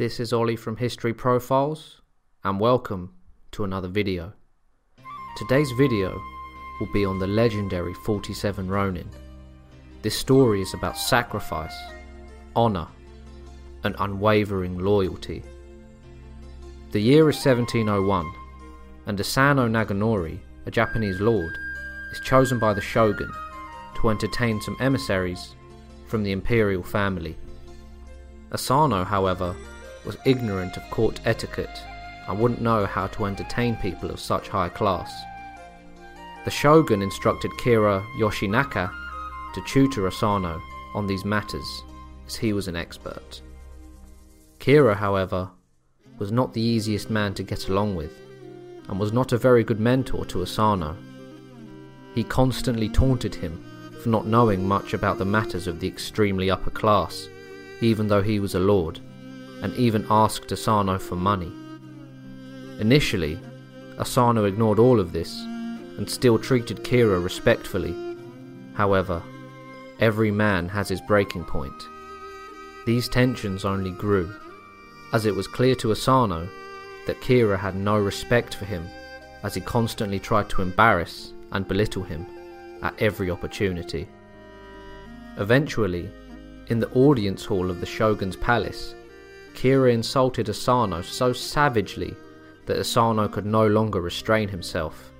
This is Ollie from History Profiles, and welcome to another video. Today's video will be on the legendary 47 Ronin. This story is about sacrifice, honour, and unwavering loyalty. The year is 1701, and Asano Naganori, a Japanese lord, is chosen by the shogun to entertain some emissaries from the imperial family. Asano, however, was ignorant of court etiquette and wouldn't know how to entertain people of such high class. The shogun instructed Kira Yoshinaka to tutor Asano on these matters, as he was an expert. Kira, however, was not the easiest man to get along with, and was not a very good mentor to Asano. He constantly taunted him for not knowing much about the matters of the extremely upper class, even though he was a lord, and even asked Asano for money. Initially, Asano ignored all of this and still treated Kira respectfully. However, every man has his breaking point. These tensions only grew, as it was clear to Asano that Kira had no respect for him as he constantly tried to embarrass and belittle him at every opportunity. Eventually, in the audience hall of the Shogun's palace, Kira insulted Asano so savagely that Asano could no longer restrain himself.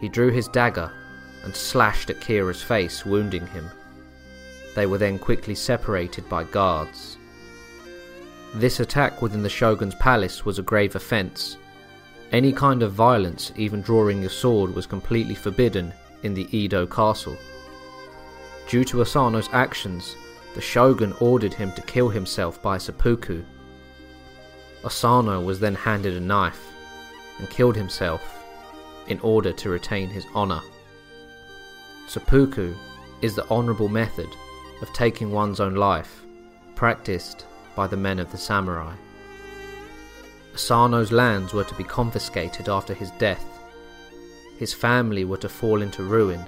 He drew his dagger and slashed at Kira's face, wounding him. They were then quickly separated by guards. This attack within the Shogun's palace was a grave offence. Any kind of violence, even drawing a sword, was completely forbidden in the Edo castle. Due to Asano's actions, the shogun ordered him to kill himself by seppuku. Asano was then handed a knife and killed himself in order to retain his honour. Seppuku is the honourable method of taking one's own life, practiced by the men of the samurai. Asano's lands were to be confiscated after his death. His family were to fall into ruin.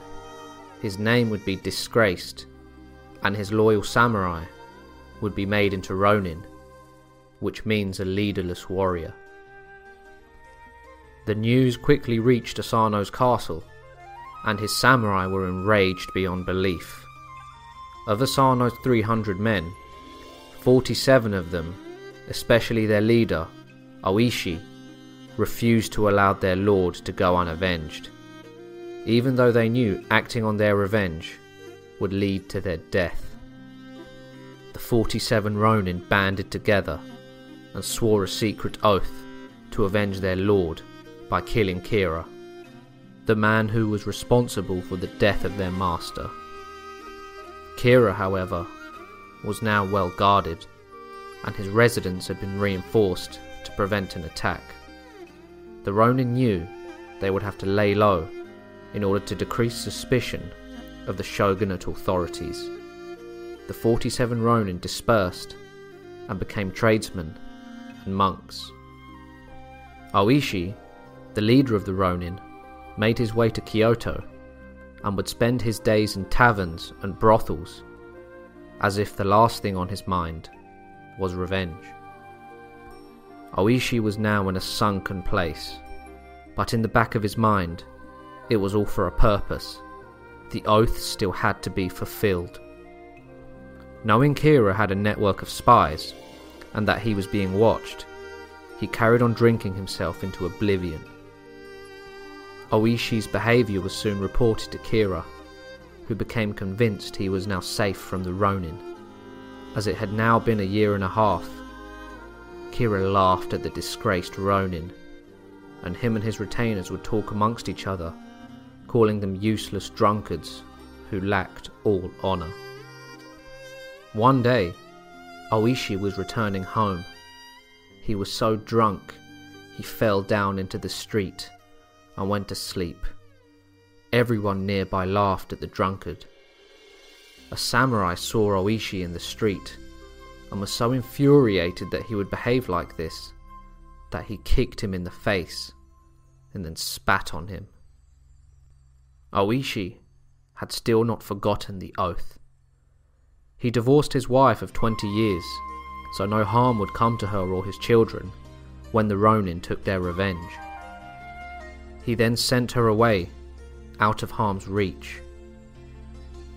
His name would be disgraced, and his loyal samurai would be made into ronin, which means a leaderless warrior. The news quickly reached Asano's castle, and his samurai were enraged beyond belief. Of Asano's 300 men, 47 of them, especially their leader, Oishi, refused to allow their lord to go unavenged, even though they knew acting on their revenge would lead to their death. The 47 Ronin banded together and swore a secret oath to avenge their lord by killing Kira, the man who was responsible for the death of their master. Kira, however, was now well guarded, and his residence had been reinforced to prevent an attack. The Ronin knew they would have to lay low in order to decrease suspicion of the shogunate authorities. The 47 Ronin dispersed and became tradesmen and monks. Oishi, the leader of the Ronin, made his way to Kyoto and would spend his days in taverns and brothels, as if the last thing on his mind was revenge. Oishi was now in a sunken place, but in the back of his mind, it was all for a purpose. The oath still had to be fulfilled. Knowing Kira had a network of spies, and that he was being watched, he carried on drinking himself into oblivion. Oishi's behaviour was soon reported to Kira, who became convinced he was now safe from the Ronin, as it had now been a year and a half Kira laughed at the disgraced Ronin, and him and his retainers would talk amongst each other, calling them useless drunkards who lacked all honour. One day, Oishi was returning home. He was so drunk he fell down into the street and went to sleep. Everyone nearby laughed at the drunkard. A samurai saw Oishi in the street and was so infuriated that he would behave like this that he kicked him in the face and then spat on him. Oishi had still not forgotten the oath. He divorced his wife of 20 years, so no harm would come to her or his children when the Ronin took their revenge. He then sent her away, out of harm's reach.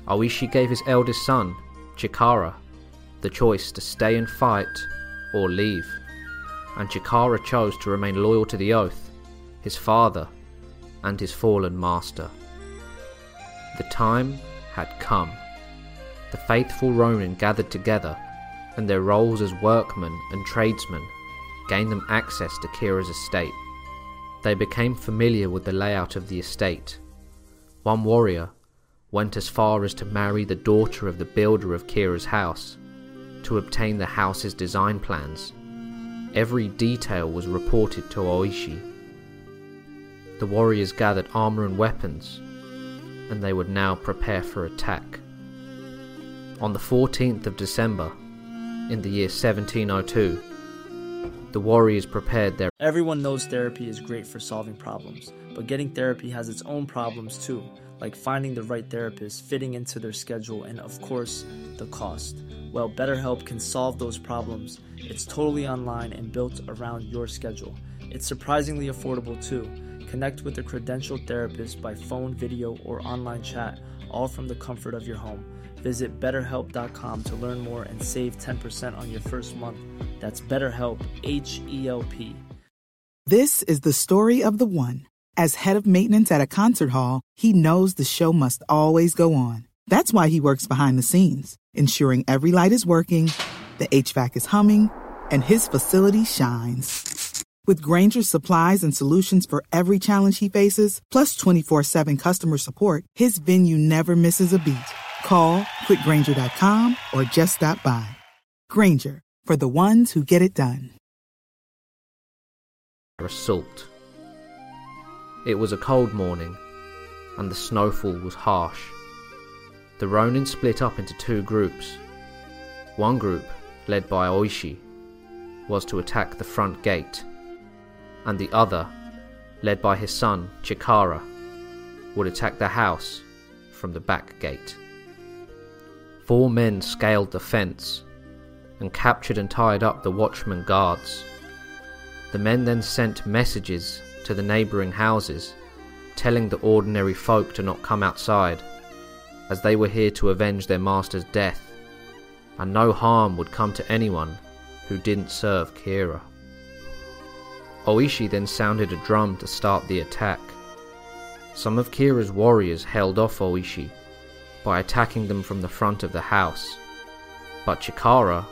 Oishi gave his eldest son, Chikara, the choice to stay and fight or leave, and Chikara chose to remain loyal to the oath, his father, and his fallen master. The time had come. The faithful Ronin gathered together, and their roles as workmen and tradesmen gained them access to Kira's estate. They became familiar with the layout of the estate. One warrior went as far as to marry the daughter of the builder of Kira's house to obtain the house's design plans. Every detail was reported to Oishi. The warriors gathered armor and weapons, and they would now prepare for attack. On the 14th of December, in the year 1702, the warriors prepared their. Everyone knows therapy is great for solving problems, but getting therapy has its own problems too, like finding the right therapist, fitting into their schedule, and of course, the cost. Well, BetterHelp can solve those problems. It's totally online and built around your schedule. It's surprisingly affordable too. Connect with a credentialed therapist by phone, video, or online chat, all from the comfort of your home. Visit betterhelp.com to learn more and save 10% on your first month. That's BetterHelp, H E L P. This is the story of the one. As head of maintenance at a concert hall, he knows the show must always go on. That's why he works behind the scenes, ensuring every light is working, the HVAC is humming, and his facility shines. With Grainger's supplies and solutions for every challenge he faces, plus 24 7 customer support, his venue never misses a beat. Call quickgranger.com or just stop by. Grainger, for the ones who get it done. assault. It was a cold morning, and the snowfall was harsh. The Ronin split up into two groups. One group, led by Oishi, was to attack the front gate, and the other, led by his son Chikara, would attack the house from the back gate. Four men scaled the fence and captured and tied up the watchman guards. The men then sent messages to the neighbouring houses, telling the ordinary folk to not come outside, as they were here to avenge their master's death, and no harm would come to anyone who didn't serve Kira. Oishi then sounded a drum to start the attack. Some of Kira's warriors held off Oishi by attacking them from the front of the house, but Chikara,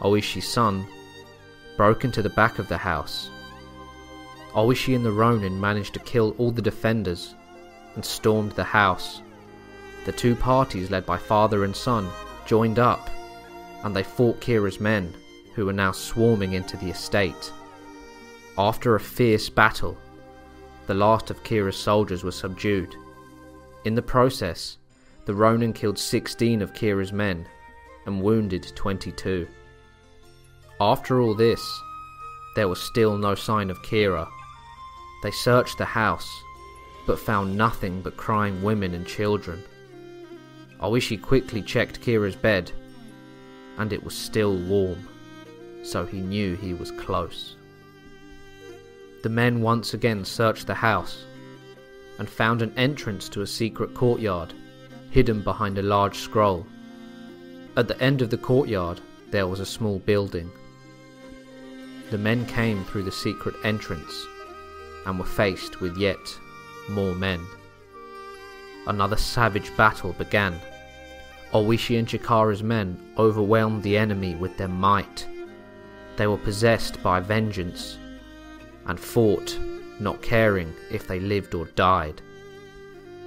Oishi's son, broke into the back of the house. Oishi and the Ronin managed to kill all the defenders and stormed the house. The two parties, led by father and son, joined up and they fought Kira's men, who were now swarming into the estate. After a fierce battle, the last of Kira's soldiers were subdued. In the process, the Ronin killed 16 of Kira's men and wounded 22. After all this, there was still no sign of Kira. They searched the house, but found nothing but crying women and children. Oishi quickly checked Kira's bed, and it was still warm, so he knew he was close. The men once again searched the house and found an entrance to a secret courtyard hidden behind a large scroll. At the end of the courtyard, there was a small building. The men came through the secret entrance and were faced with yet more men. Another savage battle began. Oishi and Chikara's men overwhelmed the enemy with their might. They were possessed by vengeance and fought, not caring if they lived or died.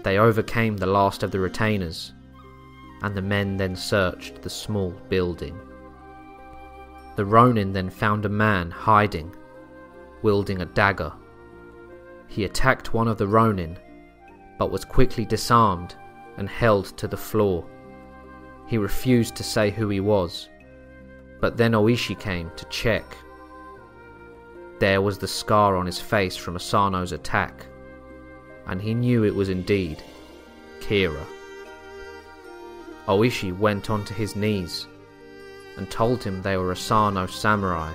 They overcame the last of the retainers, and the men then searched the small building. The Ronin then found a man hiding, wielding a dagger. He attacked one of the Ronin, but was quickly disarmed and held to the floor. He refused to say who he was, but then Oishi came to check. There was the scar on his face from Asano's attack and he knew it was indeed Kira. Oishi went onto his knees and told him they were Asano samurai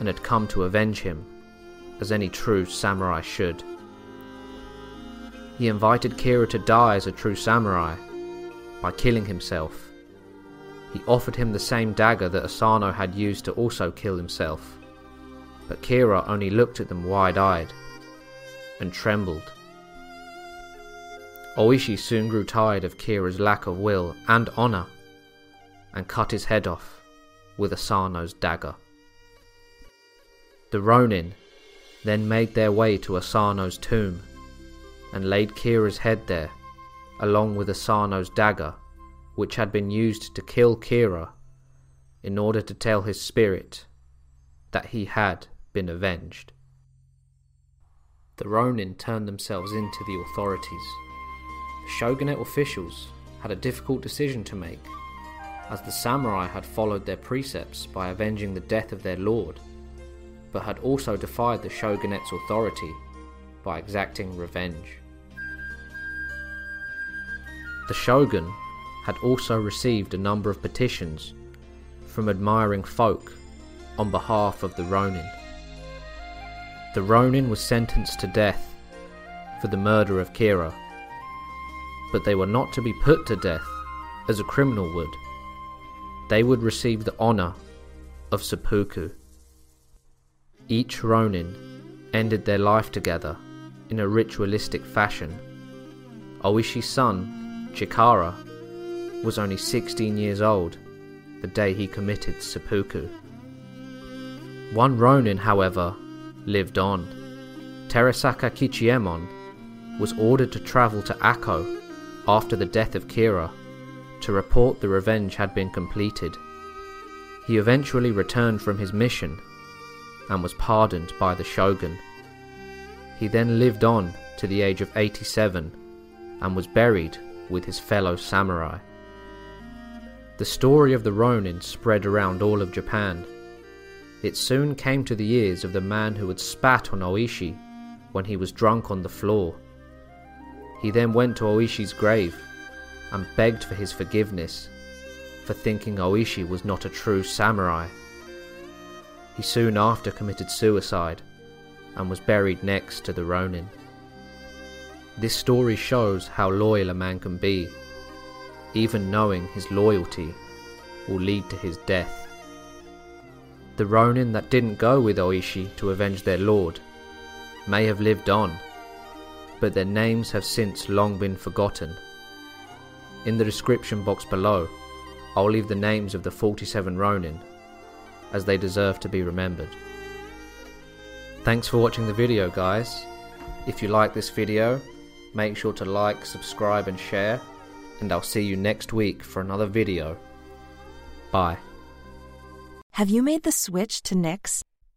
and had come to avenge him, as any true samurai should. He invited Kira to die as a true samurai by killing himself. He offered him the same dagger that Asano had used to also kill himself, but Kira only looked at them wide eyed and trembled. Oishi soon grew tired of Kira's lack of will and honour and cut his head off with Asano's dagger. The Ronin then made their way to Asano's tomb and laid Kira's head there, along with Asano's dagger, which had been used to kill Kira, in order to tell his spirit that he had been avenged. The Ronin turned themselves into the authorities. Shogunate officials had a difficult decision to make, as the samurai had followed their precepts by avenging the death of their lord, but had also defied the shogunate's authority by exacting revenge. The shogun had also received a number of petitions from admiring folk on behalf of the Ronin. The Ronin was sentenced to death for the murder of Kira, but they were not to be put to death as a criminal would. They would receive the honor of seppuku. Each Ronin ended their life together in a ritualistic fashion. Oishi's son, Chikara, was only 16 years old the day he committed seppuku. One Ronin, however, lived on. Terasaka Kichiemon was ordered to travel to Ako after the death of Kira to report the revenge had been completed. He eventually returned from his mission and was pardoned by the shogun. He then lived on to the age of 87 and was buried with his fellow samurai. The story of the Ronin spread around all of Japan. It soon came to the ears of the man who had spat on Oishi when he was drunk on the floor. He then went to Oishi's grave and begged for his forgiveness for thinking Oishi was not a true samurai. He soon after committed suicide and was buried next to the Ronin. This story shows how loyal a man can be, even knowing his loyalty will lead to his death. The Ronin that didn't go with Oishi to avenge their lord may have lived on, but their names have since long been forgotten. In the description box below, I'll leave the names of the 47 Ronin as they deserve to be remembered. Thanks for watching the video guys. If you like this video, make sure to like, subscribe and share, and I'll see you next week for another video. Bye. Have you made the switch to Knix?